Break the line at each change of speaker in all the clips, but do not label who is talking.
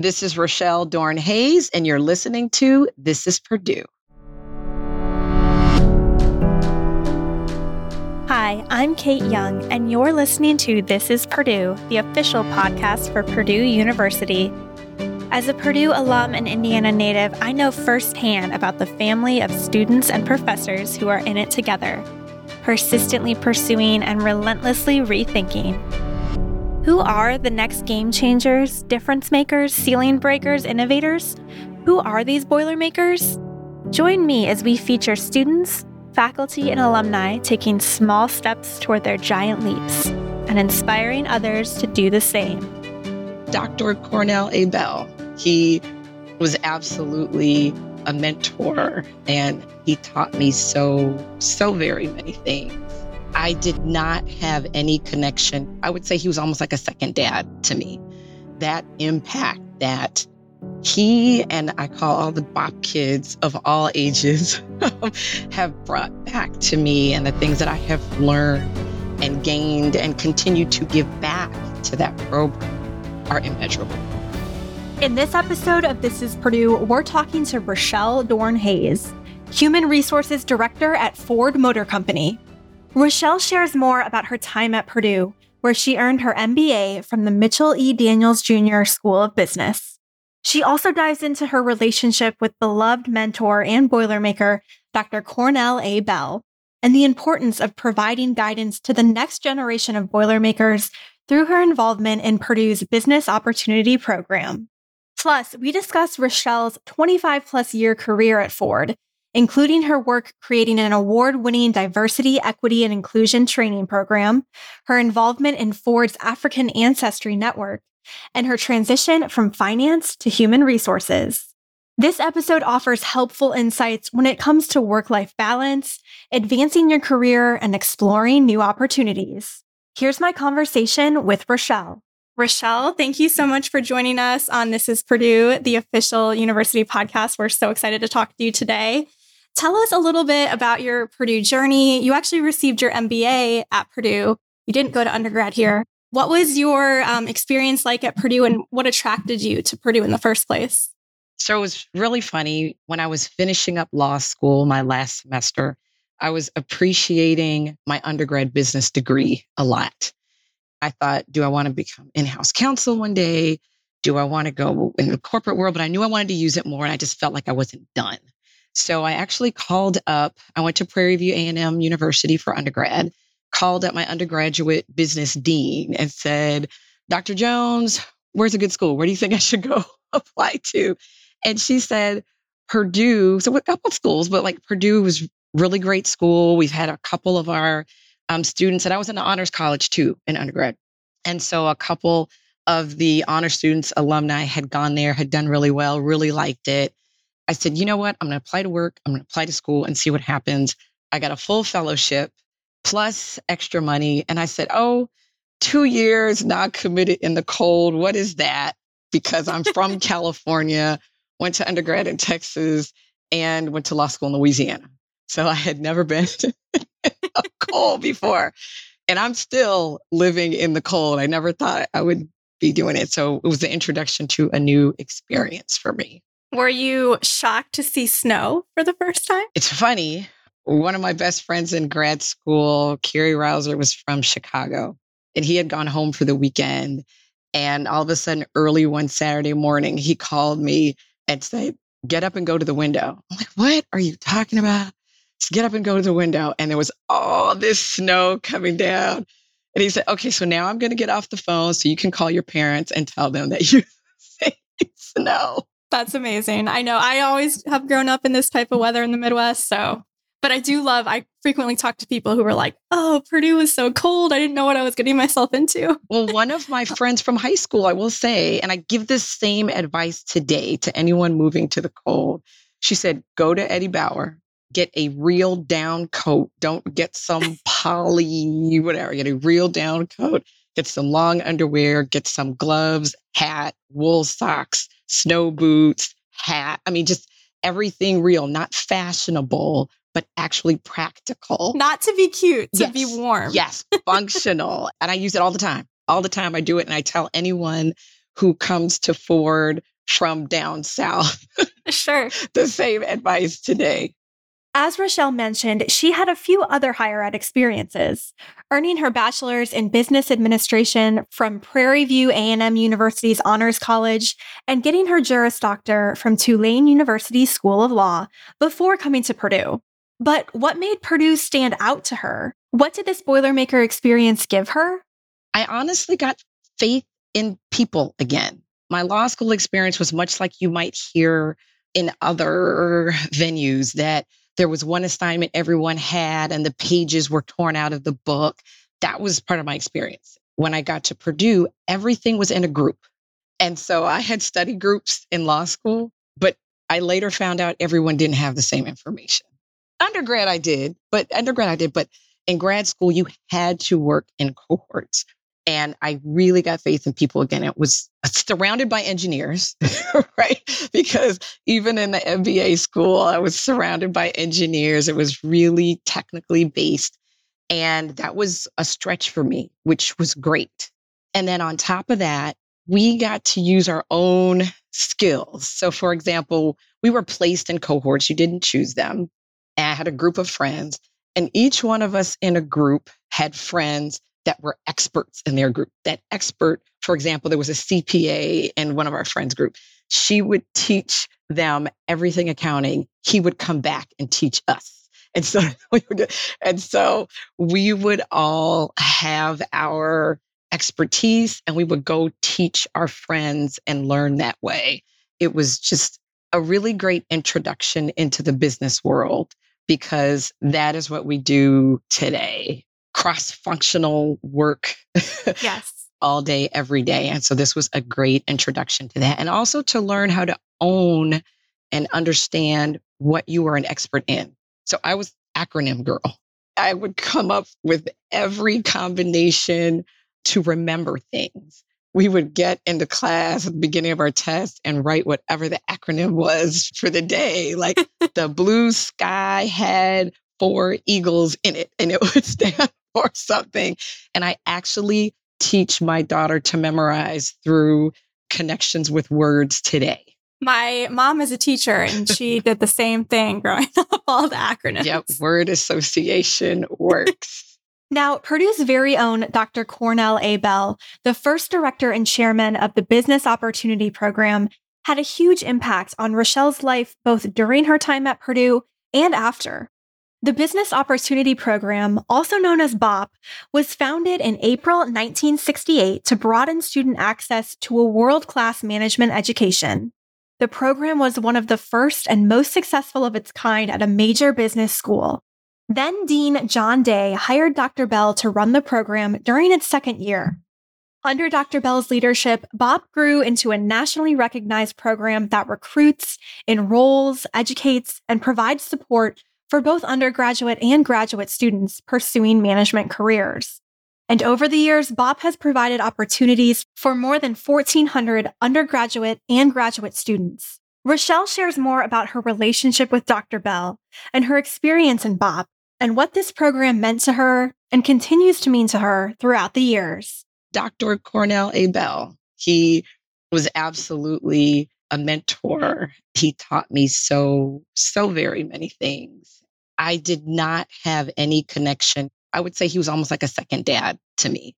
This is Rochelle Dorn Hayes, and you're listening to This is Purdue.
Hi, I'm Kate Young, and you're listening to This is Purdue, the official podcast for Purdue University. As a Purdue alum and Indiana native, I know firsthand about the family of students and professors who are in it together, persistently pursuing and relentlessly rethinking. Who are the next game changers, difference makers, ceiling breakers, innovators? Who are these Boilermakers? Join me as we feature students, faculty, and alumni taking small steps toward their giant leaps and inspiring others to do the same.
Dr. Cornell A. Bell, he was absolutely a mentor and he taught me so, so very many things. I did not have any connection. I would say he was almost like a second dad to me. That impact that he and I call all the Bop kids of all ages have brought back to me and the things that I have learned and gained and continue to give back to that program are immeasurable.
In this episode of This is Purdue, we're talking to Rochelle Dorn Hayes, Human Resources Director at Ford Motor Company. Rochelle shares more about her time at Purdue, where she earned her MBA from the Mitchell E. Daniels Jr. School of Business. She also dives into her relationship with beloved mentor and Boilermaker, Dr. Cornell A. Bell, and the importance of providing guidance to the next generation of Boilermakers through her involvement in Purdue's Business Opportunity Program. Plus, we discuss Rochelle's 25 plus year career at Ford including her work creating an award winning diversity, equity, and inclusion training program, her involvement in Ford's African Ancestry Network, and her transition from finance to human resources. This episode offers helpful insights when it comes to work life balance, advancing your career, and exploring new opportunities. Here's my conversation with Rochelle. Rochelle, thank you so much for joining us on This is Purdue, the official university podcast. We're so excited to talk to you today. Tell us a little bit about your Purdue journey. You actually received your MBA at Purdue. You didn't go to undergrad here. What was your um, experience like at Purdue and what attracted you to Purdue in the first place?
So it was really funny. When I was finishing up law school, my last semester, I was appreciating my undergrad business degree a lot. I thought, do I want to become in house counsel one day? Do I want to go in the corporate world? But I knew I wanted to use it more and I just felt like I wasn't done. So I actually called up, I went to Prairie View A&M University for undergrad, called up my undergraduate business dean and said, Dr. Jones, where's a good school? Where do you think I should go apply to? And she said, Purdue. So a couple schools, but like Purdue was really great school. We've had a couple of our um, students, and I was in the honors college too in undergrad. And so a couple of the honor students, alumni had gone there, had done really well, really liked it. I said, you know what? I'm going to apply to work. I'm going to apply to school and see what happens. I got a full fellowship plus extra money. And I said, oh, two years not committed in the cold. What is that? Because I'm from California, went to undergrad in Texas, and went to law school in Louisiana. So I had never been a cold before. And I'm still living in the cold. I never thought I would be doing it. So it was the introduction to a new experience for me.
Were you shocked to see snow for the first time?
It's funny. One of my best friends in grad school, Kerry Rouser, was from Chicago and he had gone home for the weekend. And all of a sudden, early one Saturday morning, he called me and said, Get up and go to the window. I'm like, What are you talking about? Just get up and go to the window. And there was all this snow coming down. And he said, Okay, so now I'm going to get off the phone so you can call your parents and tell them that you say snow.
That's amazing. I know I always have grown up in this type of weather in the Midwest. So, but I do love, I frequently talk to people who are like, oh, Purdue was so cold. I didn't know what I was getting myself into.
Well, one of my friends from high school, I will say, and I give this same advice today to anyone moving to the cold. She said, go to Eddie Bauer, get a real down coat. Don't get some poly, whatever, get a real down coat, get some long underwear, get some gloves, hat, wool socks snow boots, hat. I mean, just everything real, not fashionable, but actually practical.
Not to be cute, to yes. be warm.
Yes, functional. and I use it all the time. All the time I do it. And I tell anyone who comes to Ford from down south
sure.
the same advice today.
As Rochelle mentioned, she had a few other higher ed experiences, earning her bachelor's in business administration from Prairie View A&M University's Honors College and getting her Juris Doctor from Tulane University School of Law before coming to Purdue. But what made Purdue stand out to her? What did this Boilermaker experience give her?
I honestly got faith in people again. My law school experience was much like you might hear in other venues that there was one assignment everyone had and the pages were torn out of the book. That was part of my experience. When I got to Purdue, everything was in a group. And so I had study groups in law school, but I later found out everyone didn't have the same information. Undergrad, I did, but undergrad, I did, but in grad school, you had to work in cohorts. And I really got faith in people again. It was surrounded by engineers, right? Because even in the MBA school, I was surrounded by engineers. It was really technically based. And that was a stretch for me, which was great. And then on top of that, we got to use our own skills. So, for example, we were placed in cohorts, you didn't choose them. And I had a group of friends, and each one of us in a group had friends that were experts in their group. That expert, for example, there was a CPA in one of our friends' group. She would teach them everything accounting. He would come back and teach us. And so we would, and so we would all have our expertise and we would go teach our friends and learn that way. It was just a really great introduction into the business world because that is what we do today cross functional work.
Yes.
all day, every day. And so this was a great introduction to that. And also to learn how to own and understand what you are an expert in. So I was acronym girl. I would come up with every combination to remember things. We would get into class at the beginning of our test and write whatever the acronym was for the day. Like the blue sky had four eagles in it and it would stand or something. And I actually teach my daughter to memorize through connections with words today.
My mom is a teacher and she did the same thing growing up, all the acronyms.
Yep, word association works.
Now, Purdue's very own Dr. Cornell A. Bell, the first director and chairman of the Business Opportunity Program, had a huge impact on Rochelle's life both during her time at Purdue and after. The Business Opportunity Program, also known as BOP, was founded in April 1968 to broaden student access to a world class management education. The program was one of the first and most successful of its kind at a major business school. Then Dean John Day hired Dr. Bell to run the program during its second year. Under Dr. Bell's leadership, BOP grew into a nationally recognized program that recruits, enrolls, educates, and provides support for both undergraduate and graduate students pursuing management careers. And over the years, BOP has provided opportunities for more than 1,400 undergraduate and graduate students. Rochelle shares more about her relationship with Dr. Bell and her experience in BOP and what this program meant to her and continues to mean to her throughout the years.
Dr. Cornell A. Bell, he was absolutely a mentor. He taught me so, so very many things. I did not have any connection. I would say he was almost like a second dad to me.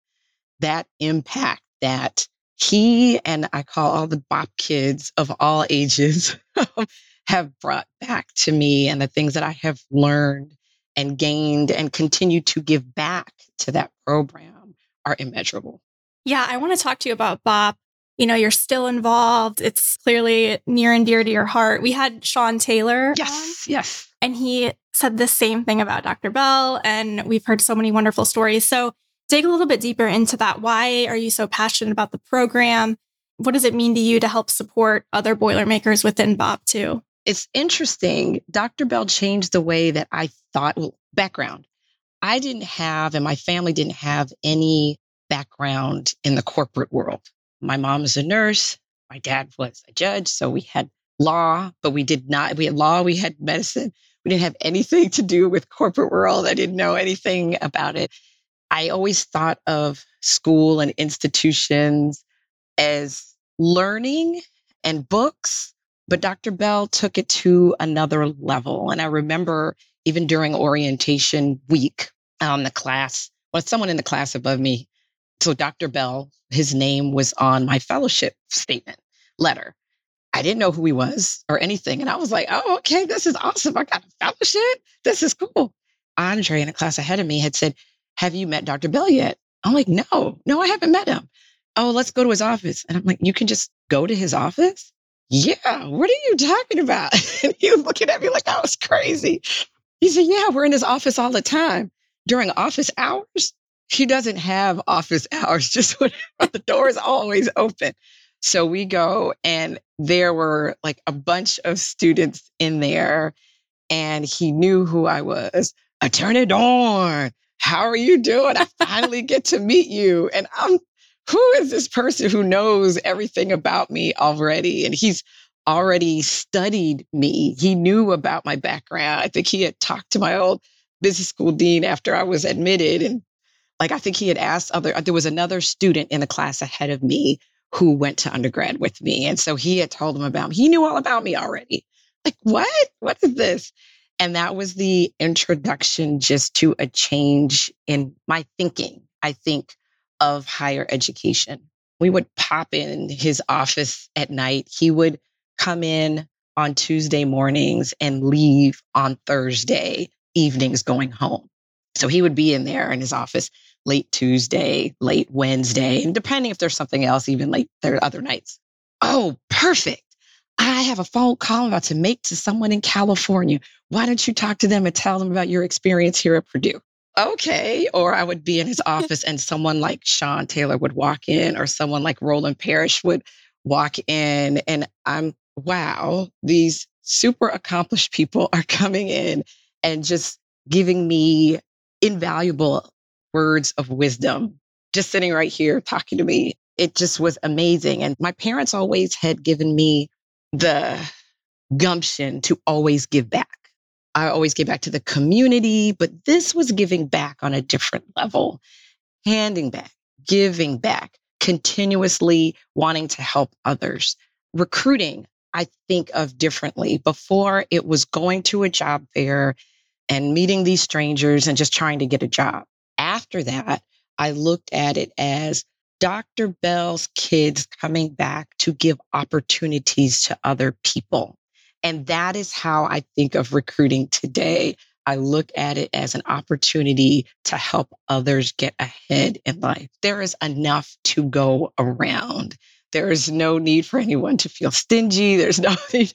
That impact that he and I call all the BOP kids of all ages have brought back to me and the things that I have learned and gained and continue to give back to that program are immeasurable.
Yeah, I want to talk to you about BOP. You know, you're still involved. It's clearly near and dear to your heart. We had Sean Taylor.
Yes,
on,
yes.
And he said the same thing about Dr. Bell. And we've heard so many wonderful stories. So dig a little bit deeper into that. Why are you so passionate about the program? What does it mean to you to help support other Boilermakers within BOP too?
It's interesting. Dr. Bell changed the way that I thought. Well, background. I didn't have, and my family didn't have any background in the corporate world. My mom is a nurse. My dad was a judge. So we had law, but we did not, we had law, we had medicine. We didn't have anything to do with corporate world. I didn't know anything about it. I always thought of school and institutions as learning and books, but Dr. Bell took it to another level. And I remember even during orientation week on the class, well, someone in the class above me. So Dr. Bell, his name was on my fellowship statement letter. I didn't know who he was or anything. And I was like, oh, okay, this is awesome. I got a fellowship. This is cool. Andre in a class ahead of me had said, Have you met Dr. Bell yet? I'm like, No, no, I haven't met him. Oh, let's go to his office. And I'm like, You can just go to his office? Yeah, what are you talking about? And he was looking at me like I was crazy. He said, Yeah, we're in his office all the time. During office hours, he doesn't have office hours, just the door is always open. So we go, and there were like a bunch of students in there, and he knew who I was. I turn it on. how are you doing? I finally get to meet you. And I'm, who is this person who knows everything about me already? And he's already studied me. He knew about my background. I think he had talked to my old business school dean after I was admitted. And like, I think he had asked other, uh, there was another student in the class ahead of me who went to undergrad with me. And so he had told him about me. He knew all about me already. Like, what? What is this? And that was the introduction just to a change in my thinking, I think, of higher education. We would pop in his office at night. He would come in on Tuesday mornings and leave on Thursday evenings going home. So he would be in there in his office late Tuesday, late Wednesday, and depending if there's something else, even late there are other nights. Oh, perfect. I have a phone call I'm about to make to someone in California. Why don't you talk to them and tell them about your experience here at Purdue? Okay. Or I would be in his office and someone like Sean Taylor would walk in, or someone like Roland Parrish would walk in. And I'm, wow, these super accomplished people are coming in and just giving me invaluable words of wisdom, just sitting right here talking to me. It just was amazing. And my parents always had given me the gumption to always give back. I always give back to the community, but this was giving back on a different level, handing back, giving back, continuously wanting to help others. Recruiting, I think of differently. Before it was going to a job fair and meeting these strangers and just trying to get a job. After that, I looked at it as Dr. Bell's kids coming back to give opportunities to other people. And that is how I think of recruiting today. I look at it as an opportunity to help others get ahead in life. There is enough to go around. There is no need for anyone to feel stingy. There's no need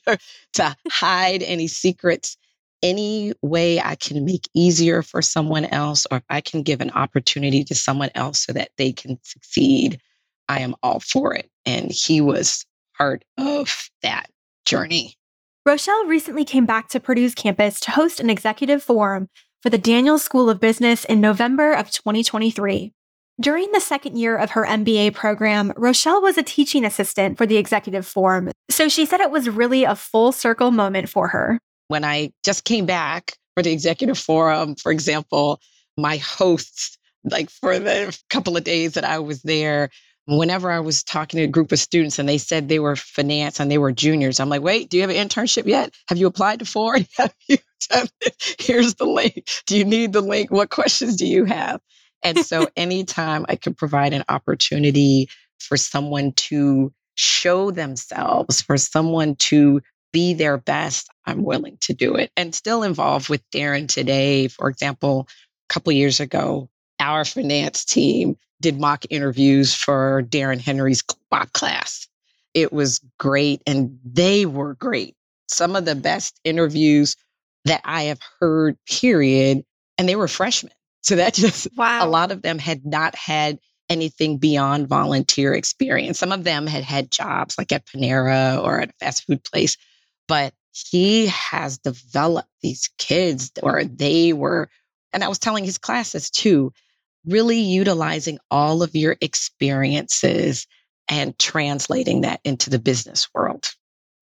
to hide any secrets any way I can make easier for someone else, or if I can give an opportunity to someone else so that they can succeed, I am all for it. And he was part of that journey.
Rochelle recently came back to Purdue's campus to host an executive forum for the Daniels School of Business in November of 2023. During the second year of her MBA program, Rochelle was a teaching assistant for the executive forum, so she said it was really a full circle moment for her
when I just came back for the executive forum, for example, my hosts, like for the couple of days that I was there, whenever I was talking to a group of students and they said they were finance and they were juniors, I'm like, wait, do you have an internship yet? Have you applied to Ford? Have you done it? Here's the link. Do you need the link? What questions do you have? And so anytime I could provide an opportunity for someone to show themselves, for someone to be their best, I'm willing to do it. And still involved with Darren today. For example, a couple years ago, our finance team did mock interviews for Darren Henry's class. It was great, and they were great. Some of the best interviews that I have heard, period. And they were freshmen. So that just, wow. a lot of them had not had anything beyond volunteer experience. Some of them had had jobs like at Panera or at a fast food place, but he has developed these kids where they were, and I was telling his classes too, really utilizing all of your experiences and translating that into the business world.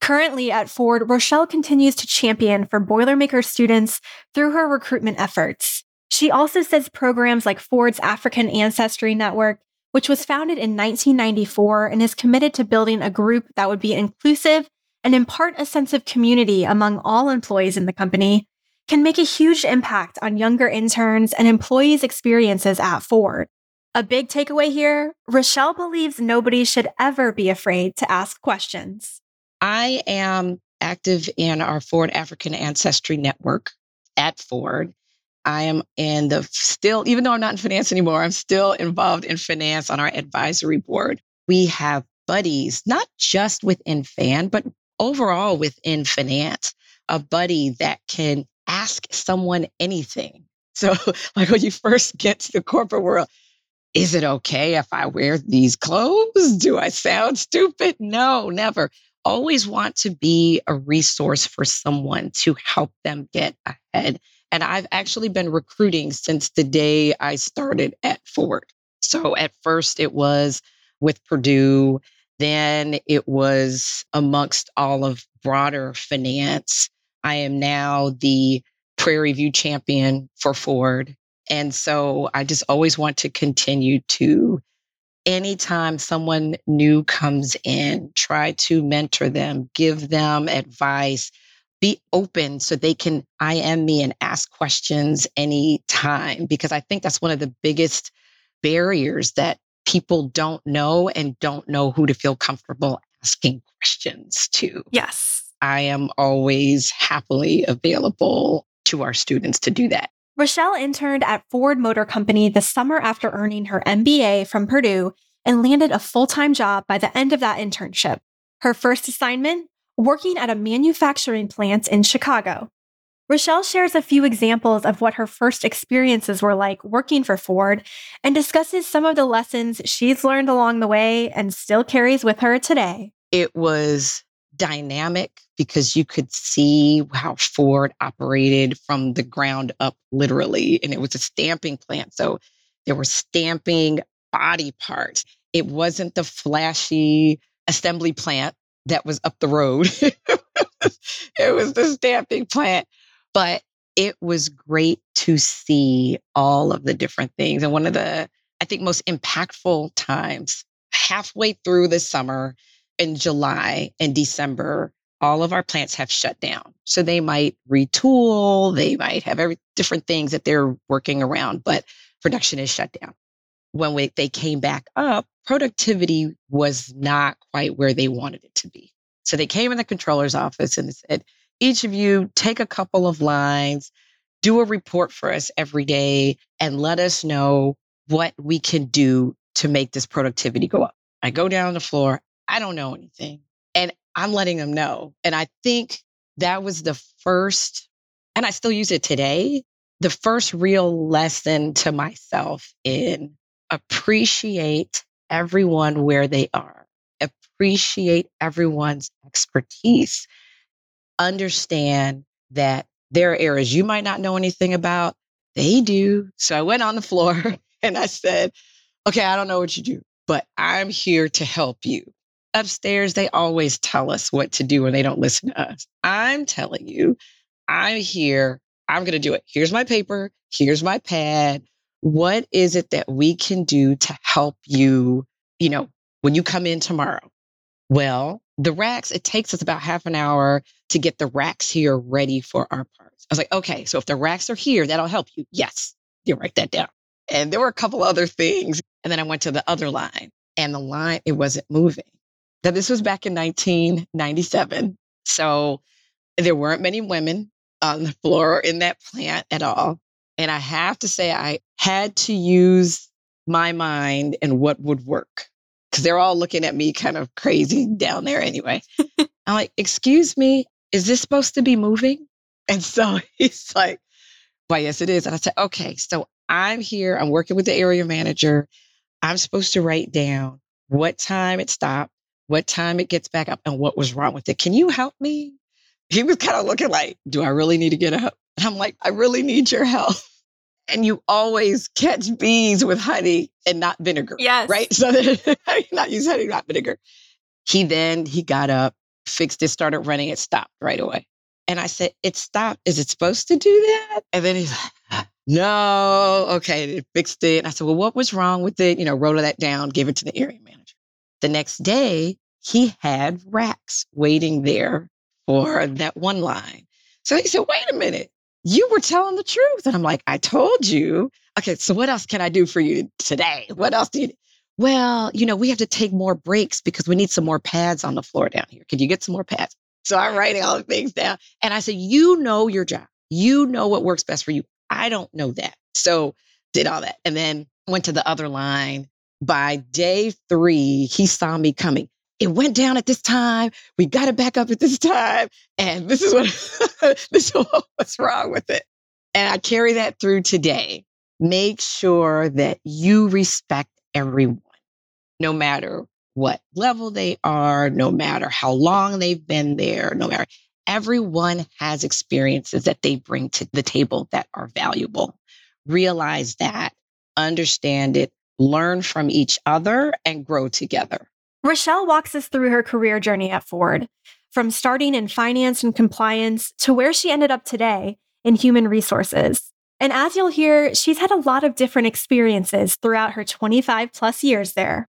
Currently at Ford, Rochelle continues to champion for Boilermaker students through her recruitment efforts. She also says programs like Ford's African Ancestry Network, which was founded in 1994 and is committed to building a group that would be inclusive and impart a sense of community among all employees in the company, can make a huge impact on younger interns and employees' experiences at Ford. A big takeaway here Rochelle believes nobody should ever be afraid to ask questions.
I am active in our Ford African Ancestry Network at Ford. I am in the still, even though I'm not in finance anymore, I'm still involved in finance on our advisory board. We have buddies, not just within FAN, but overall within finance, a buddy that can ask someone anything. So, like when you first get to the corporate world, is it okay if I wear these clothes? Do I sound stupid? No, never. Always want to be a resource for someone to help them get ahead. And I've actually been recruiting since the day I started at Ford. So at first it was with Purdue, then it was amongst all of broader finance. I am now the Prairie View champion for Ford. And so I just always want to continue to, anytime someone new comes in, try to mentor them, give them advice, be open so they can IM me and ask questions anytime, because I think that's one of the biggest barriers that people don't know and don't know who to feel comfortable asking questions to.
Yes.
I am always happily available to our students to do that.
Rochelle interned at Ford Motor Company the summer after earning her MBA from Purdue and landed a full time job by the end of that internship. Her first assignment? Working at a manufacturing plant in Chicago. Rochelle shares a few examples of what her first experiences were like working for Ford and discusses some of the lessons she's learned along the way and still carries with her today.
It was dynamic because you could see how Ford operated from the ground up, literally. And it was a stamping plant. So there were stamping body parts. It wasn't the flashy assembly plant that was up the road, it was the stamping plant. But it was great to see all of the different things. And one of the, I think, most impactful times halfway through the summer, in July and December, all of our plants have shut down. So they might retool, they might have every different things that they're working around, but production is shut down. When we, they came back up, productivity was not quite where they wanted it to be. So they came in the controller's office and said, each of you take a couple of lines, do a report for us every day, and let us know what we can do to make this productivity go up. I go down the floor, I don't know anything. And I'm letting them know. And I think that was the first, and I still use it today, the first real lesson to myself in appreciate everyone where they are, appreciate everyone's expertise, understand that there are areas you might not know anything about. They do. So I went on the floor and I said, okay, I don't know what you do, but I'm here to help you upstairs, they always tell us what to do when they don't listen to us. I'm telling you, I'm here. I'm going to do it. Here's my paper. Here's my pad. What is it that we can do to help you, you know, when you come in tomorrow? Well, the racks, it takes us about half an hour to get the racks here ready for our parts. I was like, okay, so if the racks are here, that'll help you. Yes, you write that down. And there were a couple other things. And then I went to the other line and the line, it wasn't moving. Now, this was back in 1997. So there weren't many women on the floor in that plant at all. And I have to say, I had to use my mind and what would work because they're all looking at me kind of crazy down there anyway. I'm like, excuse me, is this supposed to be moving? And so he's like, well, yes, it is. And I said, okay, so I'm here. I'm working with the area manager. I'm supposed to write down what time it stopped, what time it gets back up, and what was wrong with it. Can you help me? He was kind of looking like, Do I really need to get up? And I'm like, I really need your help. And you always catch bees with honey and not vinegar.
Yes.
Right? So that not use honey, not vinegar. He then he got up, fixed it, started running, it stopped right away. And I said, It stopped. Is it supposed to do that? And then he's like, no, okay, It fixed it. And I said, well, what was wrong with it? You know, wrote that down, give it to the area manager. The next day, he had racks waiting there for that one line. So he said, wait a minute, you were telling the truth. And I'm like, I told you. Okay, so what else can I do for you today? What else do you? Well, you know, we have to take more breaks because we need some more pads on the floor down here. Could you get some more pads? So I'm writing all the things down. And I said, You know your job. You know what works best for you. I don't know that. So did all that. And then went to the other line. By day three, he saw me coming. It went down at this time. We got it back up at this time. And this is what this is what's wrong with it. And I carry that through today. Make sure that you respect everyone, no matter what level they are, no matter how long they've been there, no matter everyone has experiences that they bring to the table that are valuable. Realize that, understand it, learn from each other, and grow together.
Rochelle walks us through her career journey at Ford, from starting in finance and compliance to where she ended up today in human resources. And as you'll hear, she's had a lot of different experiences throughout her 25 plus years there.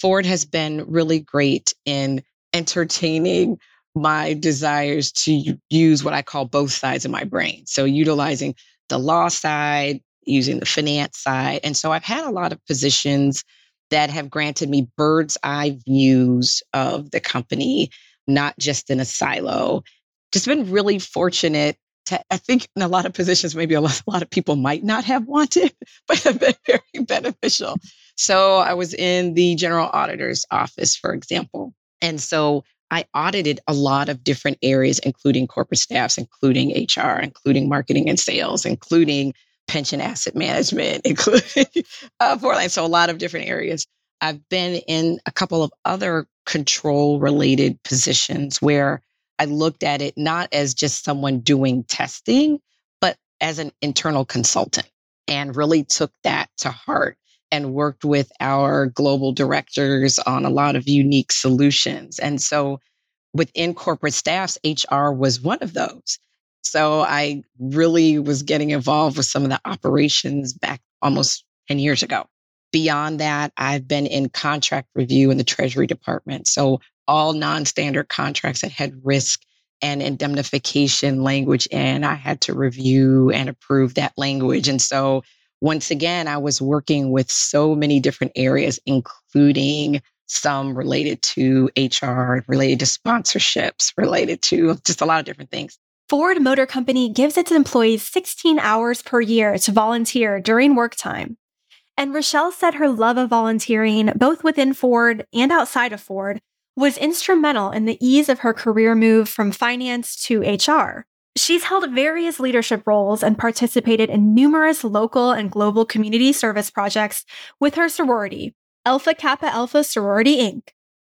Ford has been really great in entertaining my desires to use what I call both sides of my brain. So, utilizing the law side, using the finance side. And so, I've had a lot of positions that have granted me bird's eye views of the company, not just in a silo. Just been really fortunate to, I think in a lot of positions, maybe a lot, a lot of people might not have wanted, but have been very beneficial. So I was in the general auditor's office, for example. And so I audited a lot of different areas, including corporate staffs, including HR, including marketing and sales, including pension asset management, including uh, Ford Land. So a lot of different areas. I've been in a couple of other control related positions where I looked at it not as just someone doing testing, but as an internal consultant and really took that to heart and worked with our global directors on a lot of unique solutions. And so within corporate staffs, HR was one of those. So I really was getting involved with some of the operations back almost 10 years ago. Beyond that, I've been in contract review in the Treasury Department. So all non standard contracts that had risk and indemnification language, and I had to review and approve that language. And so once again, I was working with so many different areas, including some related to HR, related to sponsorships, related to just a lot of different things.
Ford Motor Company gives its employees 16 hours per year to volunteer during work time. And Rochelle said her love of volunteering, both within Ford and outside of Ford, was instrumental in the ease of her career move from finance to HR. She's held various leadership roles and participated in numerous local and global community service projects with her sorority, Alpha Kappa Alpha Sorority Inc.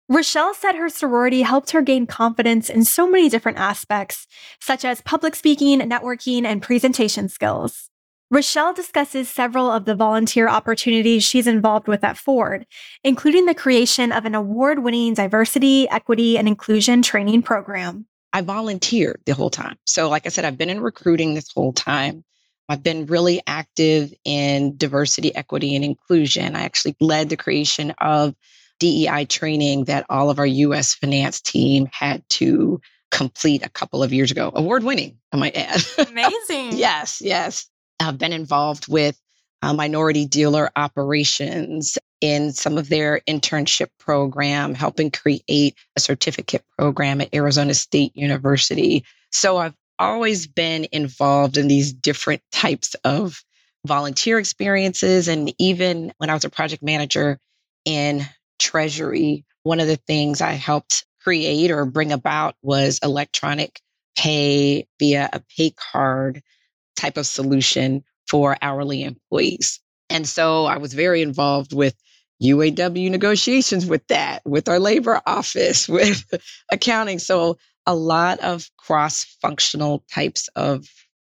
Rochelle said her sorority helped her gain confidence in so many different aspects, such as public speaking, networking, and presentation skills. Rochelle discusses several of the volunteer opportunities she's involved with at Ford, including the creation of an award winning diversity, equity, and inclusion training program.
I volunteered the whole time. So, like I said, I've been in recruiting this whole time. I've been really active in diversity, equity, and inclusion. I actually led the creation of DEI training that all of our US finance team had to complete a couple of years ago. Award winning, I might add.
Amazing.
yes, yes. I've been involved with uh, minority dealer operations in some of their internship program, helping create a certificate program at Arizona State University. So I've always been involved in these different types of volunteer experiences. And even when I was a project manager in Treasury, one of the things I helped create or bring about was electronic pay via a pay card type of solution for hourly employees. And so I was very involved with UAW negotiations with that, with our labor office, with accounting. So a lot of cross functional types of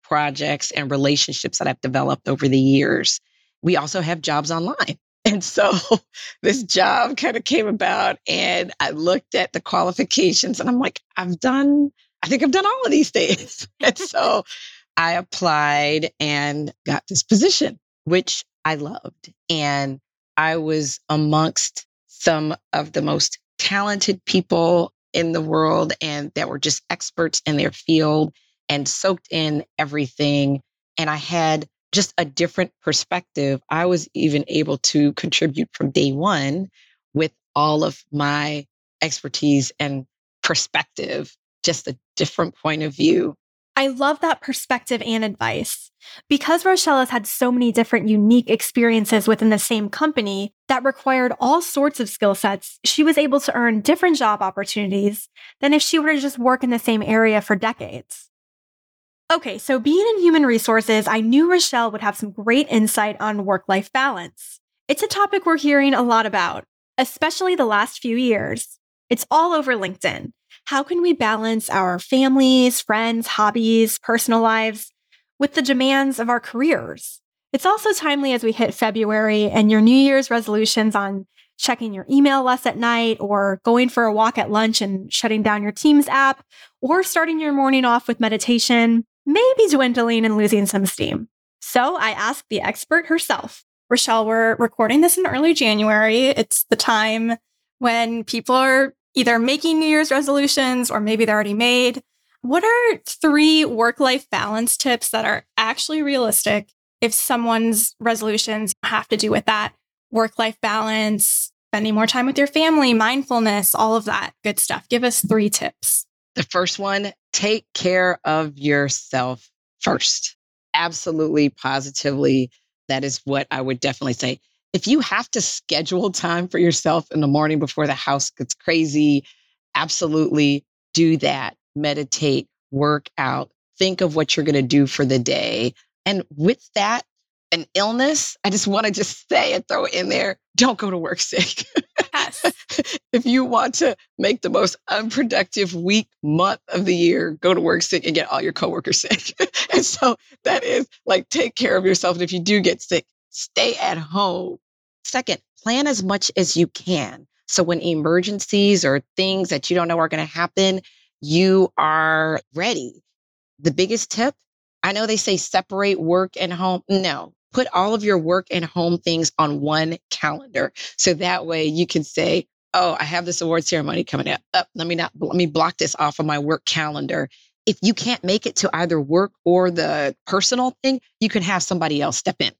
projects and relationships that I've developed over the years. We also have jobs online. And so this job kind of came about, and I looked at the qualifications and I'm like, I've done, I think I've done all of these things. and so I applied and got this position, which I loved. And I was amongst some of the most talented people in the world and that were just experts in their field and soaked in everything. And I had just a different perspective. I was even able to contribute from day one with all of my expertise and perspective, just a different point of view.
I love that perspective and advice. Because Rochelle has had so many different unique experiences within the same company that required all sorts of skill sets, she was able to earn different job opportunities than if she were to just work in the same area for decades. Okay, so being in human resources, I knew Rochelle would have some great insight on work life balance. It's a topic we're hearing a lot about, especially the last few years. It's all over LinkedIn. How can we balance our families, friends, hobbies, personal lives with the demands of our careers? It's also timely as we hit February and your New Year's resolutions on checking your email less at night or going for a walk at lunch and shutting down your Teams app or starting your morning off with meditation may be dwindling and losing some steam. So I asked the expert herself. Rochelle, we're recording this in early January. It's the time when people are either making New Year's resolutions or maybe they're already made. What are three work life balance tips that are actually realistic if someone's resolutions have to do with that work life balance, spending more time with your family, mindfulness, all of that good stuff? Give us three tips.
The first one take care of yourself first. Absolutely, positively. That is what I would definitely say. If you have to schedule time for yourself in the morning before the house gets crazy, absolutely do that. Meditate, work out, think of what you're going to do for the day. And with that, an illness, I just want to just say and throw it in there don't go to work sick. If you want to make the most unproductive week, month of the year, go to work sick and get all your coworkers sick. and so that is like take care of yourself. And if you do get sick, stay at home. Second, plan as much as you can. So when emergencies or things that you don't know are going to happen, you are ready. The biggest tip I know they say separate work and home. No, put all of your work and home things on one calendar. So that way you can say, oh, I have this award ceremony coming up. Oh, let me not let me block this off of my work calendar. If you can't make it to either work or the personal thing, you can have somebody else step in.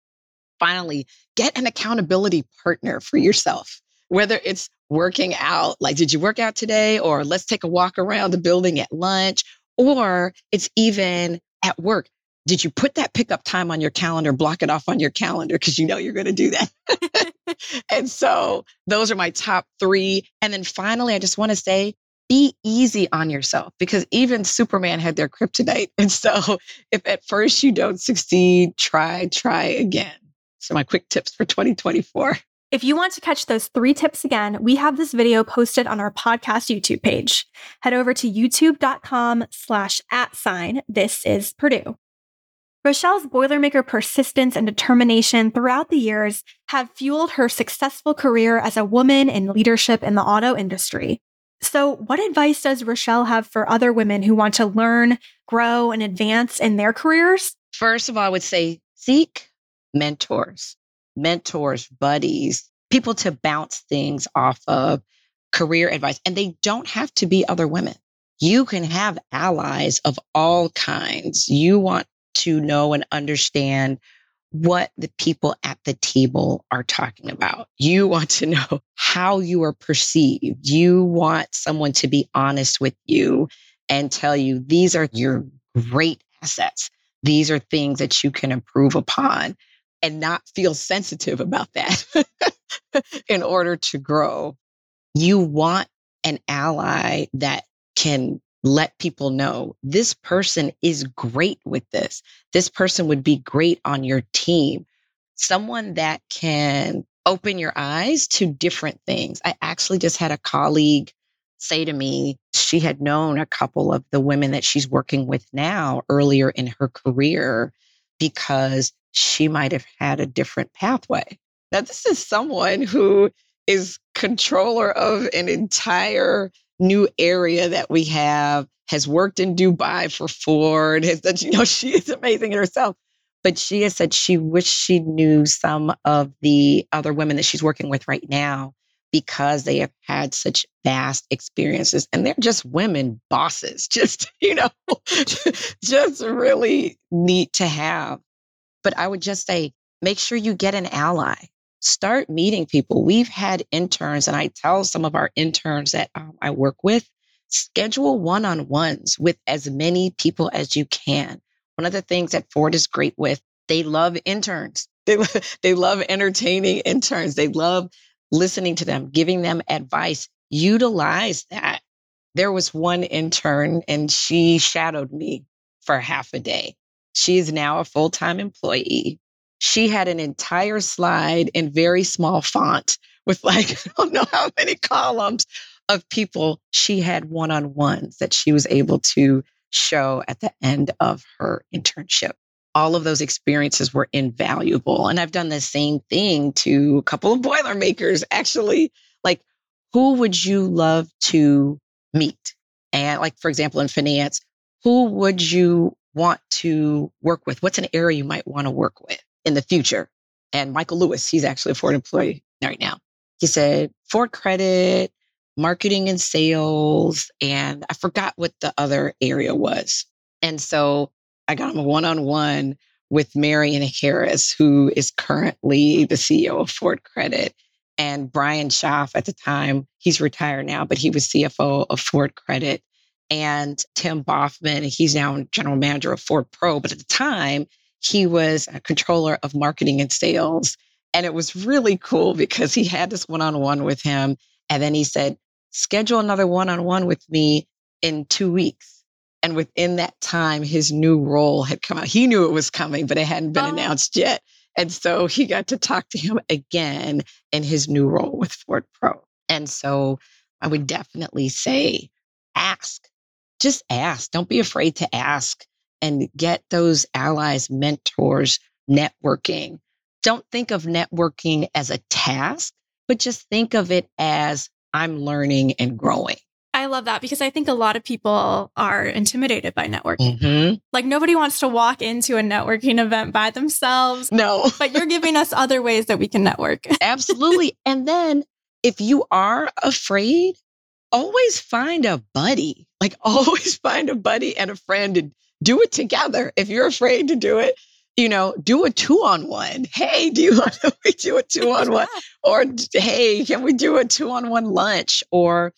Finally, get an accountability partner for yourself. Whether it's working out, like, did you work out today? Or let's take a walk around the building at lunch. Or it's even at work did you put that pickup time on your calendar, block it off on your calendar because you know you're going to do that? and so those are my top three. And then finally, I just want to say, be easy on yourself because even Superman had their kryptonite. And so if at first you don't succeed, try, try again. So my quick tips for 2024.
If you want to catch those three tips again, we have this video posted on our podcast YouTube page. Head over to youtube.com slash at sign. This is Purdue. Rochelle's Boilermaker persistence and determination throughout the years have fueled her successful career as a woman in leadership in the auto industry. So, what advice does Rochelle have for other women who want to learn, grow, and advance in their careers?
First of all, I would say seek mentors, mentors, buddies, people to bounce things off of, career advice. And they don't have to be other women. You can have allies of all kinds. You want to know and understand what the people at the table are talking about. You want to know how you are perceived. You want someone to be honest with you and tell you these are your great assets. These are things that you can improve upon and not feel sensitive about that in order to grow. You want an ally that can let people know this person is great with this. This person would be great on your team. Someone that can open your eyes to different things. I actually just had a colleague say to me, she had known a couple of the women that she's working with now earlier in her career because she might have had a different pathway. Now, this is someone who is controller of an entire new area that we have, has worked in Dubai for Ford, has done, you know, she is amazing in herself. But she has said she wished she knew some of the other women that she's working with right now because they have had such vast experiences and they're just women bosses, just, you know, just really neat to have. But I would just say, make sure you get an ally. Start meeting people. We've had interns, and I tell some of our interns that um, I work with, schedule one on ones with as many people as you can. One of the things that Ford is great with, they love interns. They, they love entertaining interns. They love listening to them, giving them advice. Utilize that. There was one intern and she shadowed me for half a day. She is now a full time employee. She had an entire slide in very small font with like, I don't know how many columns of people she had one on ones that she was able to show at the end of her internship all of those experiences were invaluable. And I've done the same thing to a couple of Boilermakers, actually. Like, who would you love to meet? And, like, for example, in finance, who would you want to work with? What's an area you might want to work with in the future? And Michael Lewis, he's actually a Ford employee right now. He said, Ford credit, marketing and sales, and I forgot what the other area was. And so I got him a one on one with Marion Harris, who is currently the CEO of Ford Credit. And Brian Schaff at the time, he's retired now, but he was CFO of Ford Credit. And Tim Boffman, he's now general manager of Ford Pro. But at the time, he was a controller of marketing and sales. And it was really cool because he had this one on one with him. And then he said, schedule another one on one with me in two weeks. And within that time, his new role had come out. He knew it was coming, but it hadn't been oh. announced yet. And so he got to talk to him again in his new role with Ford Pro. And so I would definitely say ask, just ask. Don't be afraid to ask and get those allies, mentors, networking. Don't think of networking as a task, but just think of it as I'm learning and growing.
I love that because I think a lot of people are intimidated by networking. Mm-hmm. Like nobody wants to walk into a networking event by themselves.
No.
but you're giving us other ways that we can network.
Absolutely. And then if you are afraid, always find a buddy. Like always find a buddy and a friend and do it together. If you're afraid to do it, you know, do a two on one. Hey, do you want to we do a two on one? Or hey, can we do a two on one lunch? Or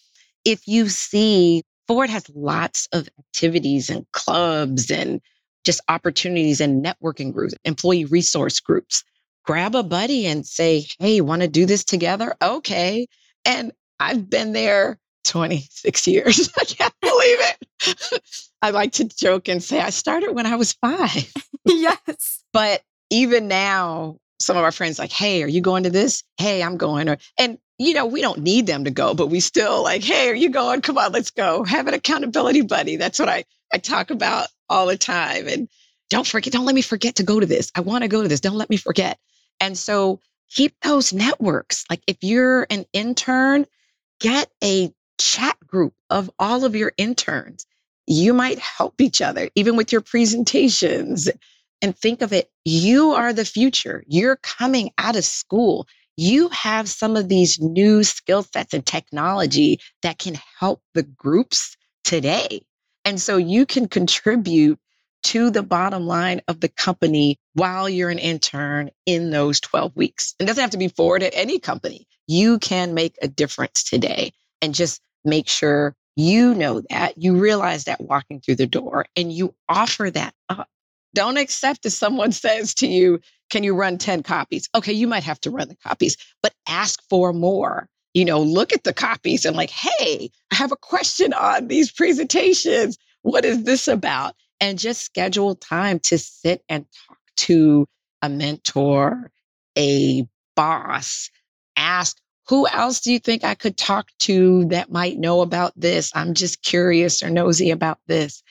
if you see Ford has lots of activities and clubs and just opportunities and networking groups, employee resource groups. Grab a buddy and say, Hey, want to do this together? Okay. And I've been there 26 years. I can't believe it. I like to joke and say I started when I was five.
yes.
But even now, some of our friends like, hey, are you going to this? Hey, I'm going. Or and you know, we don't need them to go, but we still like, hey, are you going? Come on, let's go. Have an accountability buddy. That's what I, I talk about all the time. And don't forget, don't let me forget to go to this. I want to go to this. Don't let me forget. And so keep those networks. Like if you're an intern, get a chat group of all of your interns. You might help each other, even with your presentations. And think of it, you are the future. You're coming out of school you have some of these new skill sets and technology that can help the groups today. And so you can contribute to the bottom line of the company while you're an intern in those 12 weeks. It doesn't have to be Ford at any company. You can make a difference today and just make sure you know that, you realize that walking through the door and you offer that up. Don't accept if someone says to you, Can you run 10 copies? Okay, you might have to run the copies, but ask for more. You know, look at the copies and, like, hey, I have a question on these presentations. What is this about? And just schedule time to sit and talk to a mentor, a boss. Ask, who else do you think I could talk to that might know about this? I'm just curious or nosy about this.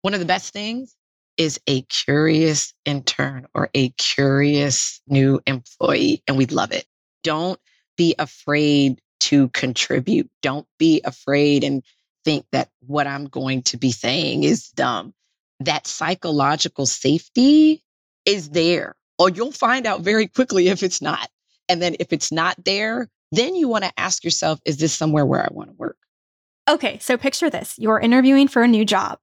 One of the best things is a curious intern or a curious new employee, and we love it. Don't be afraid to contribute. Don't be afraid and think that what I'm going to be saying is dumb. That psychological safety is there, or you'll find out very quickly if it's not. And then if it's not there, then you want to ask yourself, is this somewhere where I want to work?
Okay, so picture this you're interviewing for a new job.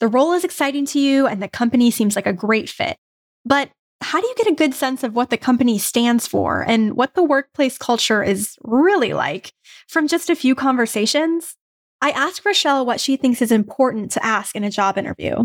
The role is exciting to you, and the company seems like a great fit. But how do you get a good sense of what the company stands for and what the workplace culture is really like from just a few conversations? I asked Rochelle what she thinks is important to ask in a job interview.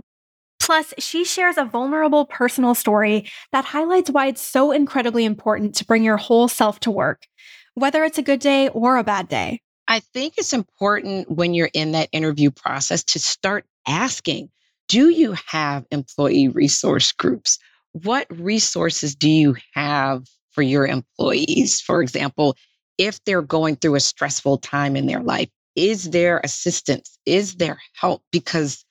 Plus, she shares a vulnerable personal story that highlights why it's so incredibly important to bring your whole self to work, whether it's a good day or a bad day.
I think it's important when you're in that interview process to start asking Do you have employee resource groups? what resources do you have for your employees? For example, if they're going through a stressful time in their life, is there assistance? Is there help? Because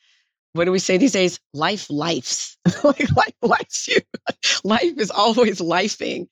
what do we say these days? Life lifes. life lifes you. life is always lifing.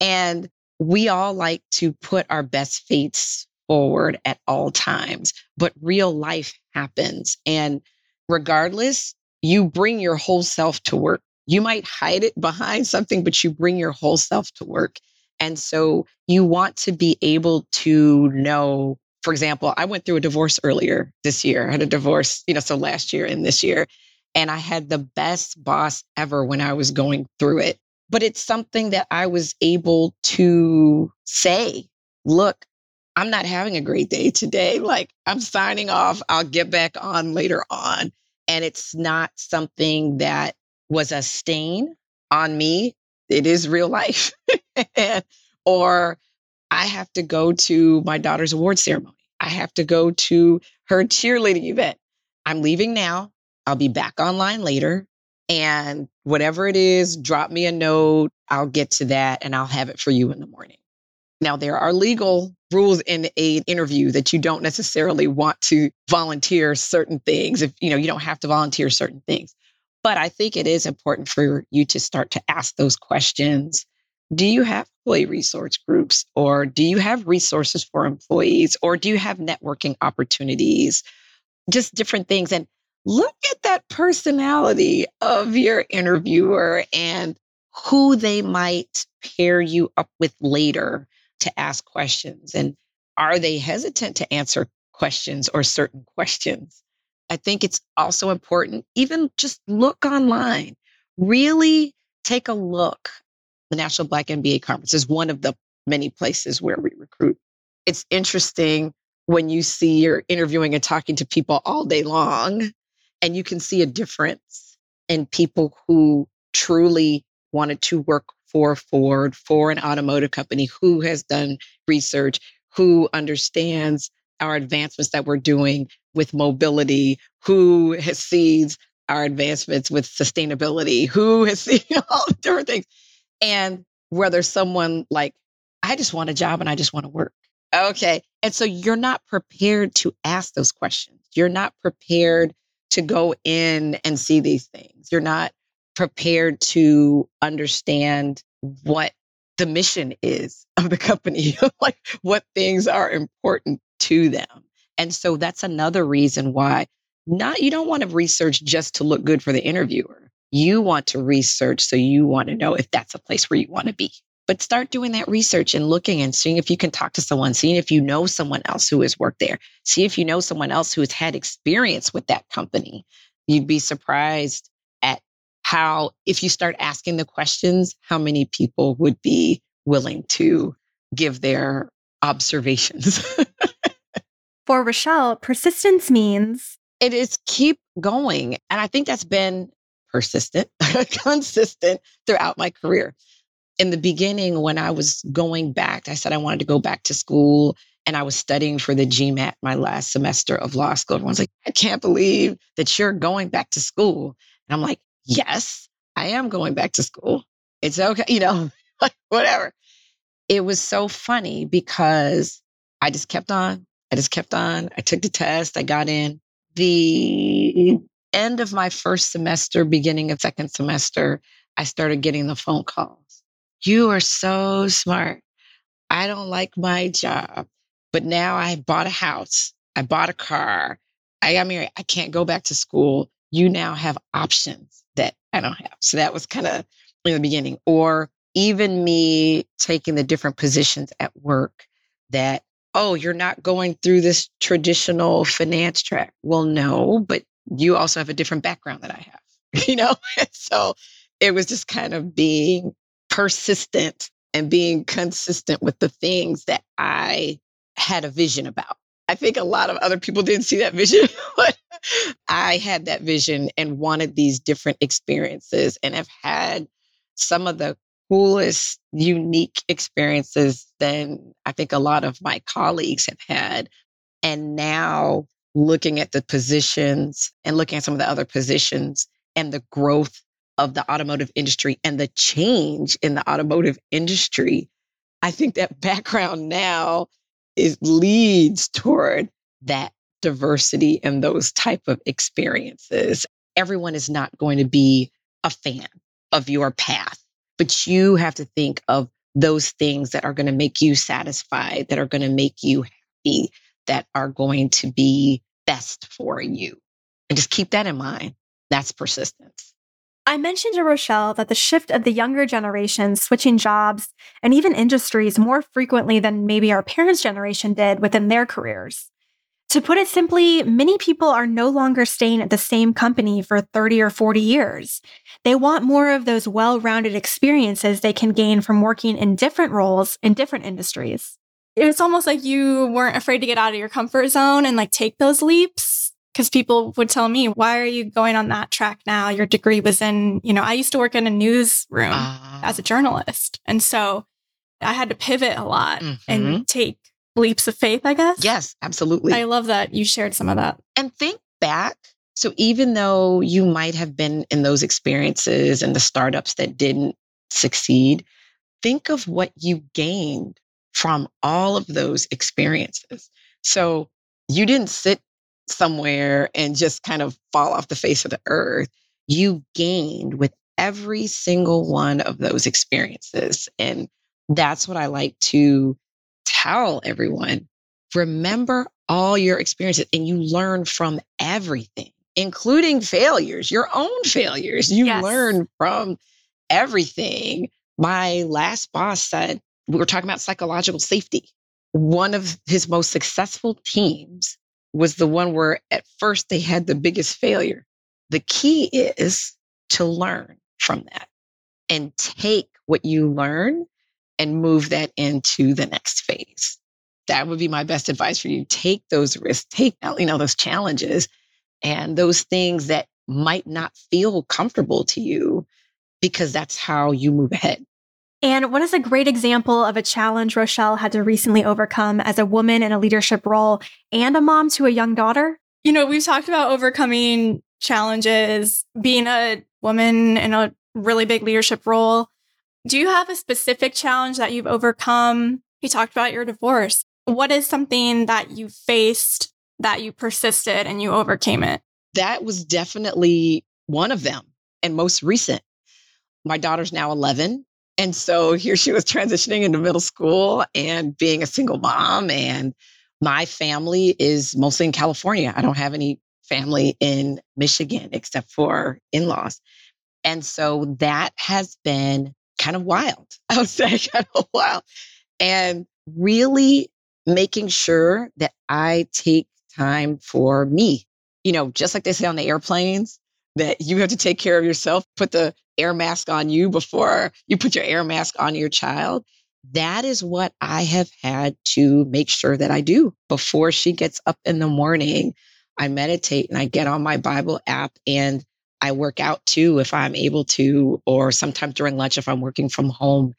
And we all like to put our best fates forward at all times, but real life happens. And regardless, you bring your whole self to work you might hide it behind something, but you bring your whole self to work. And so you want to be able to know, for example, I went through a divorce earlier this year. I had a divorce, you know, so last year and this year. And I had the best boss ever when I was going through it. But it's something that I was able to say, look, I'm not having a great day today. Like I'm signing off. I'll get back on later on. And it's not something that was a stain on me. It is real life. or I have to go to my daughter's award ceremony. I have to go to her cheerleading event. I'm leaving now. I'll be back online later. And whatever it is, drop me a note. I'll get to that and I'll have it for you in the morning. Now, there are legal rules in a interview that you don't necessarily want to volunteer certain things. If you know, you don't have to volunteer certain things. But I think it is important for you to start to ask those questions. Do you have employee resource groups or do you have resources for employees or do you have networking opportunities? Just different things. And look at that personality of your interviewer and who they might pair you up with later to ask questions. And are they hesitant to answer questions or certain questions? I think it's also important, even just look online, really take a look. The National Black MBA Conference is one of the many places where we recruit. It's interesting when you see you're interviewing and talking to people all day long, and you can see a difference in people who truly wanted to work for Ford, for an automotive company, who has done research, who understands our advancements that we're doing with mobility, who has seen our advancements with sustainability, who has seen all the different things. And whether someone like, I just want a job and I just want to work. Okay. And so you're not prepared to ask those questions. You're not prepared to go in and see these things. You're not prepared to understand what the mission is of the company, like what things are important to them. And so that's another reason why not you don't want to research just to look good for the interviewer. You want to research so you want to know if that's a place where you want to be. But start doing that research and looking and seeing if you can talk to someone, seeing if you know someone else who has worked there, see if you know someone else who has had experience with that company. You'd be surprised at how, if you start asking the questions, how many people would be willing to give their observations.
For Rochelle, persistence means
it is keep going. And I think that's been persistent, consistent throughout my career. In the beginning, when I was going back, I said I wanted to go back to school and I was studying for the GMAT my last semester of law school. Everyone's like, I can't believe that you're going back to school. And I'm like, yes, I am going back to school. It's okay, you know, whatever. It was so funny because I just kept on I just kept on. I took the test. I got in. The end of my first semester, beginning of second semester, I started getting the phone calls. You are so smart. I don't like my job. But now I bought a house, I bought a car, I got married, I can't go back to school. You now have options that I don't have. So that was kind of in the beginning. Or even me taking the different positions at work that, oh, you're not going through this traditional finance track. Well, no, but you also have a different background that I have, you know? so it was just kind of being persistent and being consistent with the things that I had a vision about. I think a lot of other people didn't see that vision, but I had that vision and wanted these different experiences and have had some of the coolest, unique experiences than I think a lot of my colleagues have had. And now looking at the positions and looking at some of the other positions and the growth of the automotive industry and the change in the automotive industry, I think that background now is leads toward that diversity and those type of experiences. Everyone is not going to be a fan of your path, but you have to think of those things that are going to make you satisfied, that are going to make you happy, that are going to be best for you. And just keep that in mind. That's persistence.
I mentioned to Rochelle that the shift of the younger generation switching jobs and even industries more frequently than maybe our parents' generation did within their careers. To put it simply, many people are no longer staying at the same company for 30 or 40 years. They want more of those well rounded experiences they can gain from working in different roles in different industries. It's almost like you weren't afraid to get out of your comfort zone and like take those leaps because people would tell me, why are you going on that track now? Your degree was in, you know, I used to work in a newsroom uh, as a journalist. And so I had to pivot a lot mm-hmm. and take leaps of faith, I guess.
Yes, absolutely.
I love that you shared some of that.
And think back. So even though you might have been in those experiences and the startups that didn't succeed, think of what you gained from all of those experiences. So you didn't sit somewhere and just kind of fall off the face of the earth. You gained with every single one of those experiences. And that's what I like to tell everyone. Remember all your experiences and you learn from everything, including failures, your own failures. You yes. learn from everything. My last boss said, we were talking about psychological safety. One of his most successful teams was the one where at first they had the biggest failure. The key is to learn from that and take what you learn and move that into the next phase. That would be my best advice for you. Take those risks, take you know those challenges and those things that might not feel comfortable to you because that's how you move ahead.
And what is a great example of a challenge Rochelle had to recently overcome as a woman in a leadership role and a mom to a young daughter? You know, we've talked about overcoming challenges, being a woman in a really big leadership role. Do you have a specific challenge that you've overcome? You talked about your divorce. What is something that you faced that you persisted and you overcame it?
That was definitely one of them and most recent. My daughter's now 11 and so here she was transitioning into middle school and being a single mom. And my family is mostly in California. I don't have any family in Michigan except for in laws. And so that has been kind of wild. I would say kind of wild. And really making sure that I take time for me. You know, just like they say on the airplanes, that you have to take care of yourself, put the air mask on you before you put your air mask on your child. That is what I have had to make sure that I do before she gets up in the morning. I meditate and I get on my Bible app and I work out too if I'm able to, or sometimes during lunch if I'm working from home.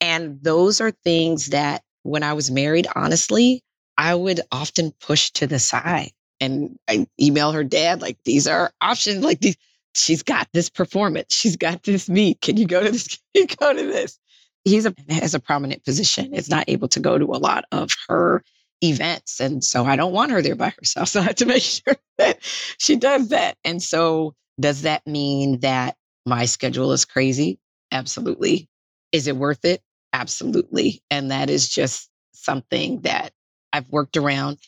And those are things that when I was married, honestly, I would often push to the side. And I email her dad, like, these are options, like these she's got this performance. She's got this meet. Can you go to this? Can you go to this? He's a, has a prominent position, is not able to go to a lot of her events. And so I don't want her there by herself. So I have to make sure that she does that. And so does that mean that my schedule is crazy? Absolutely. Is it worth it? Absolutely. And that is just something that I've worked around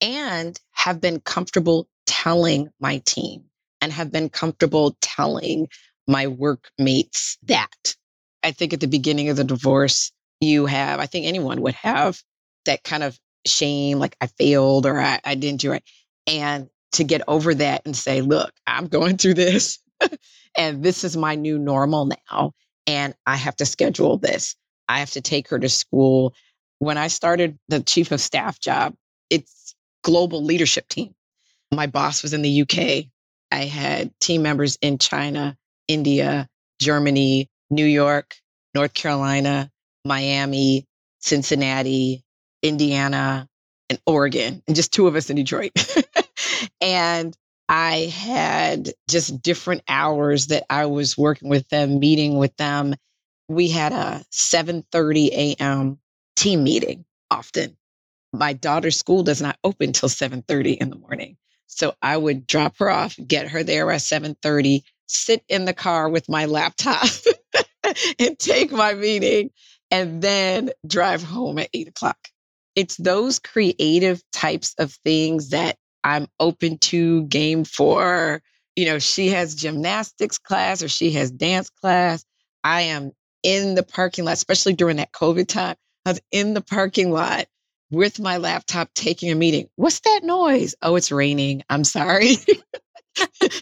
and have been comfortable telling my team and have been comfortable telling my workmates that. I think at the beginning of the divorce, you have, I think anyone would have that kind of shame, like I failed or I, I didn't do it. And to get over that and say, look, I'm going through this and this is my new normal now. And I have to schedule this. I have to take her to school. When I started the chief of staff job, it's global leadership team. My boss was in the UK. I had team members in China, India, Germany, New York, North Carolina, Miami, Cincinnati, Indiana, and Oregon, and just two of us in Detroit. and I had just different hours that I was working with them, meeting with them. We had a 7:30 a.m. team meeting often. My daughter's school does not open till 7:30 in the morning. So I would drop her off, get her there at 7:30, sit in the car with my laptop and take my meeting and then drive home at eight o'clock. It's those creative types of things that I'm open to, game for. You know, she has gymnastics class or she has dance class. I am in the parking lot, especially during that COVID time. I was in the parking lot with my laptop taking a meeting. What's that noise? Oh, it's raining. I'm sorry.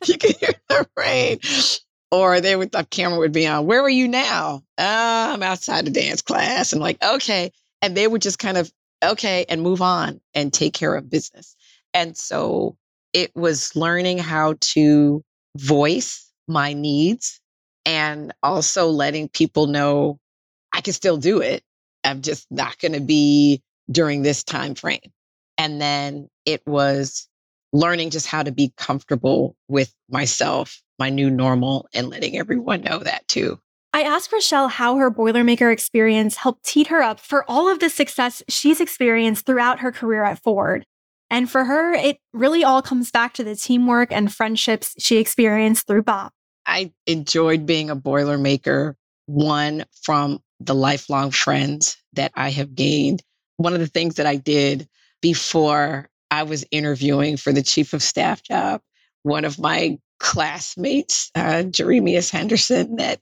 you can hear the rain. Or they would the camera would be on. Where are you now? Uh, I'm outside the dance class. And like, okay. And they would just kind of, okay, and move on and take care of business. And so it was learning how to voice my needs and also letting people know I can still do it. I'm just not going to be during this time frame. And then it was learning just how to be comfortable with myself, my new normal, and letting everyone know that too.
I asked Rochelle how her Boilermaker experience helped teed her up for all of the success she's experienced throughout her career at Ford. And for her, it really all comes back to the teamwork and friendships she experienced through BOP.
I enjoyed being a Boilermaker, one from the lifelong friends that I have gained. One of the things that I did before I was interviewing for the chief of staff job, one of my classmates, uh, Jeremias Henderson, that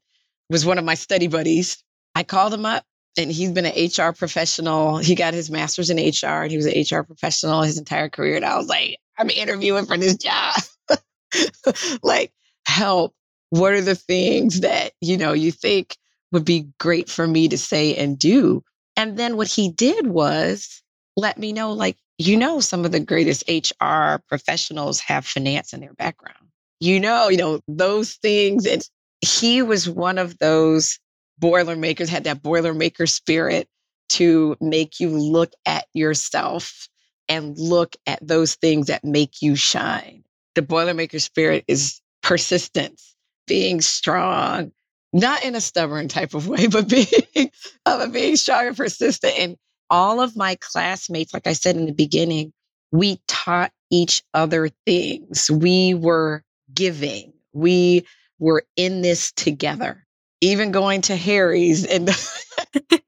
was one of my study buddies, I called him up and he's been an HR professional. He got his master's in HR and he was an HR professional his entire career. And I was like, I'm interviewing for this job. like, help. What are the things that, you know, you think would be great for me to say and do? And then what he did was let me know, like, you know, some of the greatest HR professionals have finance in their background. You know, you know, those things. And he was one of those Boilermakers had that Boilermaker spirit to make you look at yourself and look at those things that make you shine. The Boilermaker spirit is persistence, being strong, not in a stubborn type of way, but being, uh, being strong and persistent. And all of my classmates, like I said in the beginning, we taught each other things. We were giving. We were in this together even going to Harry's in the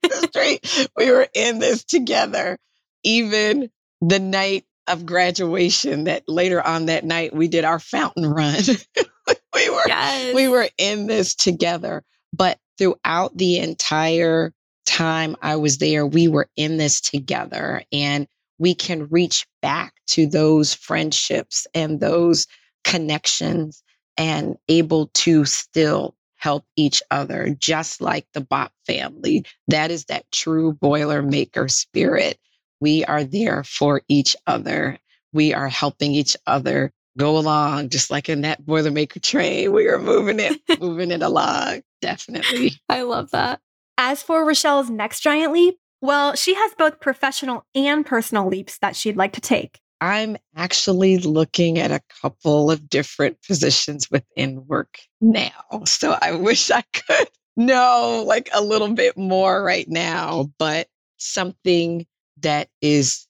street. We were in this together. Even the night of graduation, that later on that night we did our fountain run. we were yes. we were in this together. But throughout the entire time I was there, we were in this together. And we can reach back to those friendships and those connections and able to still help each other, just like the Bop family. That is that true Boilermaker spirit. We are there for each other. We are helping each other go along, just like in that Boilermaker train. We are moving it, moving it along. Definitely.
I love that. As for Rochelle's next giant leap, well, she has both professional and personal leaps that she'd like to take.
I'm actually looking at a couple of different positions within work now. So I wish I could know like a little bit more right now, but something that is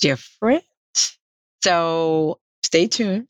different. So stay tuned.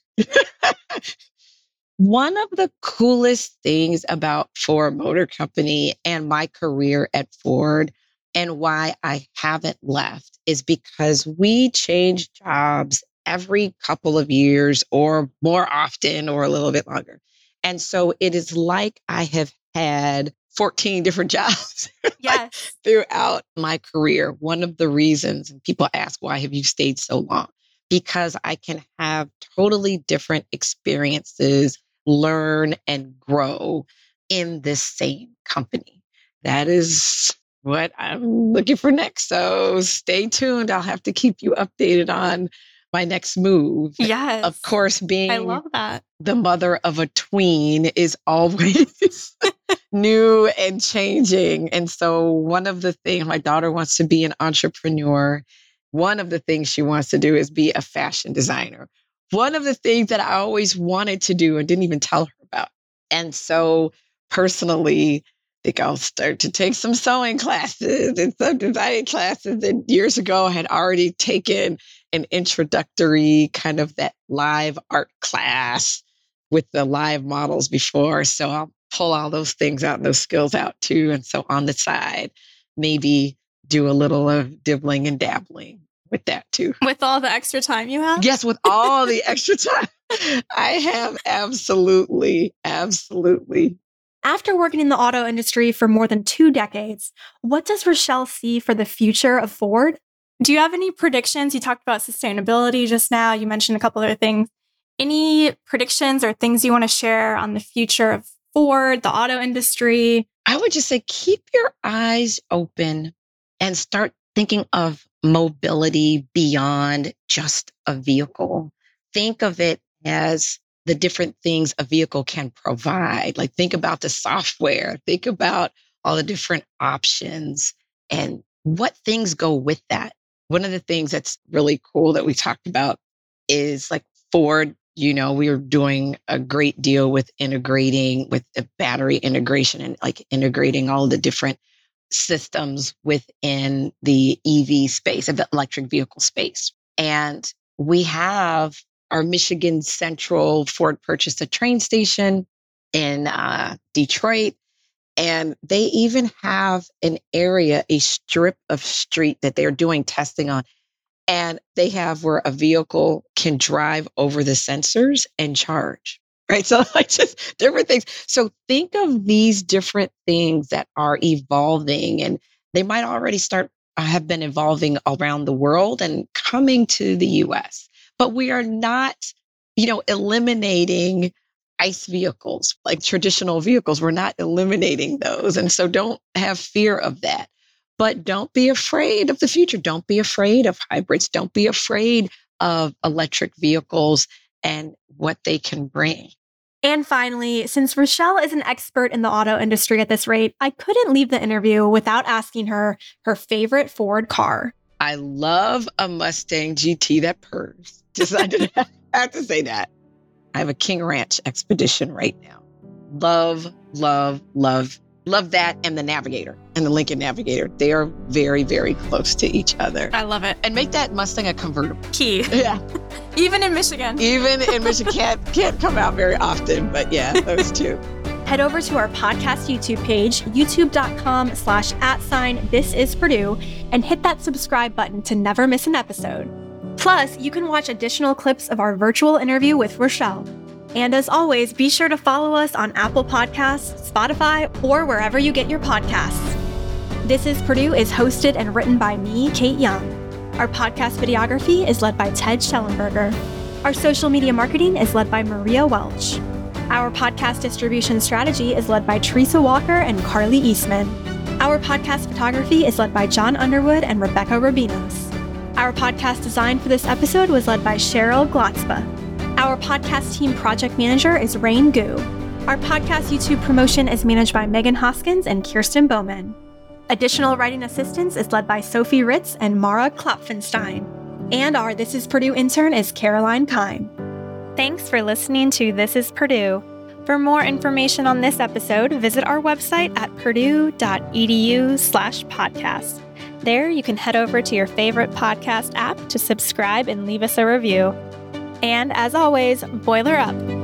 One of the coolest things about Ford Motor Company and my career at Ford and why I haven't left is because we change jobs every couple of years or more often or a little bit longer. And so it is like I have had 14 different jobs
yes.
throughout my career. One of the reasons, and people ask, why have you stayed so long? Because I can have totally different experiences, learn and grow in this same company. That is what I'm looking for next. So stay tuned. I'll have to keep you updated on my next move.
Yes.
Of course, being
I love that.
the mother of a tween is always new and changing. And so, one of the things my daughter wants to be an entrepreneur. One of the things she wants to do is be a fashion designer. One of the things that I always wanted to do and didn't even tell her about. And so, personally, think I'll start to take some sewing classes and some designing classes. And years ago, I had already taken an introductory kind of that live art class with the live models before. So I'll pull all those things out, those skills out too. And so on the side, maybe do a little of dibbling and dabbling with that too.
With all the extra time you have?
Yes, with all the extra time I have. Absolutely. Absolutely.
After working in the auto industry for more than two decades, what does Rochelle see for the future of Ford? Do you have any predictions? You talked about sustainability just now. You mentioned a couple other things. Any predictions or things you want to share on the future of Ford, the auto industry?
I would just say keep your eyes open and start thinking of mobility beyond just a vehicle. Think of it as the different things a vehicle can provide. Like think about the software, think about all the different options and what things go with that. One of the things that's really cool that we talked about is like Ford, you know, we are doing a great deal with integrating with the battery integration and like integrating all the different systems within the EV space of the electric vehicle space. And we have our Michigan Central Ford purchased a train station in uh, Detroit. And they even have an area, a strip of street that they're doing testing on. And they have where a vehicle can drive over the sensors and charge. Right. So, like, just different things. So, think of these different things that are evolving, and they might already start, uh, have been evolving around the world and coming to the US. But we are not, you know, eliminating ICE vehicles, like traditional vehicles. We're not eliminating those. And so don't have fear of that. But don't be afraid of the future. Don't be afraid of hybrids. Don't be afraid of electric vehicles and what they can bring.
And finally, since Rochelle is an expert in the auto industry at this rate, I couldn't leave the interview without asking her her favorite Ford car.
I love a Mustang GT that purrs. Just I did have to say that. I have a King Ranch Expedition right now. Love, love, love, love that and the Navigator and the Lincoln Navigator. They are very, very close to each other.
I love it.
And make that Mustang a convertible.
Key.
Yeah.
Even in Michigan.
Even in Michigan can't, can't come out very often, but yeah, those two.
Head over to our podcast YouTube page, youtube.com slash at sign this is Purdue, and hit that subscribe button to never miss an episode. Plus, you can watch additional clips of our virtual interview with Rochelle. And as always, be sure to follow us on Apple Podcasts, Spotify, or wherever you get your podcasts. This is Purdue is hosted and written by me, Kate Young. Our podcast videography is led by Ted Schellenberger. Our social media marketing is led by Maria Welch. Our podcast distribution strategy is led by Teresa Walker and Carly Eastman. Our podcast photography is led by John Underwood and Rebecca Rabinos. Our podcast design for this episode was led by Cheryl Glotzba. Our podcast team project manager is Rain Gu. Our podcast YouTube promotion is managed by Megan Hoskins and Kirsten Bowman. Additional writing assistance is led by Sophie Ritz and Mara Klopfenstein. And our This is Purdue intern is Caroline Kime. Thanks for listening to This is Purdue. For more information on this episode, visit our website at purdue.edu slash podcast. There, you can head over to your favorite podcast app to subscribe and leave us a review. And as always, boiler up.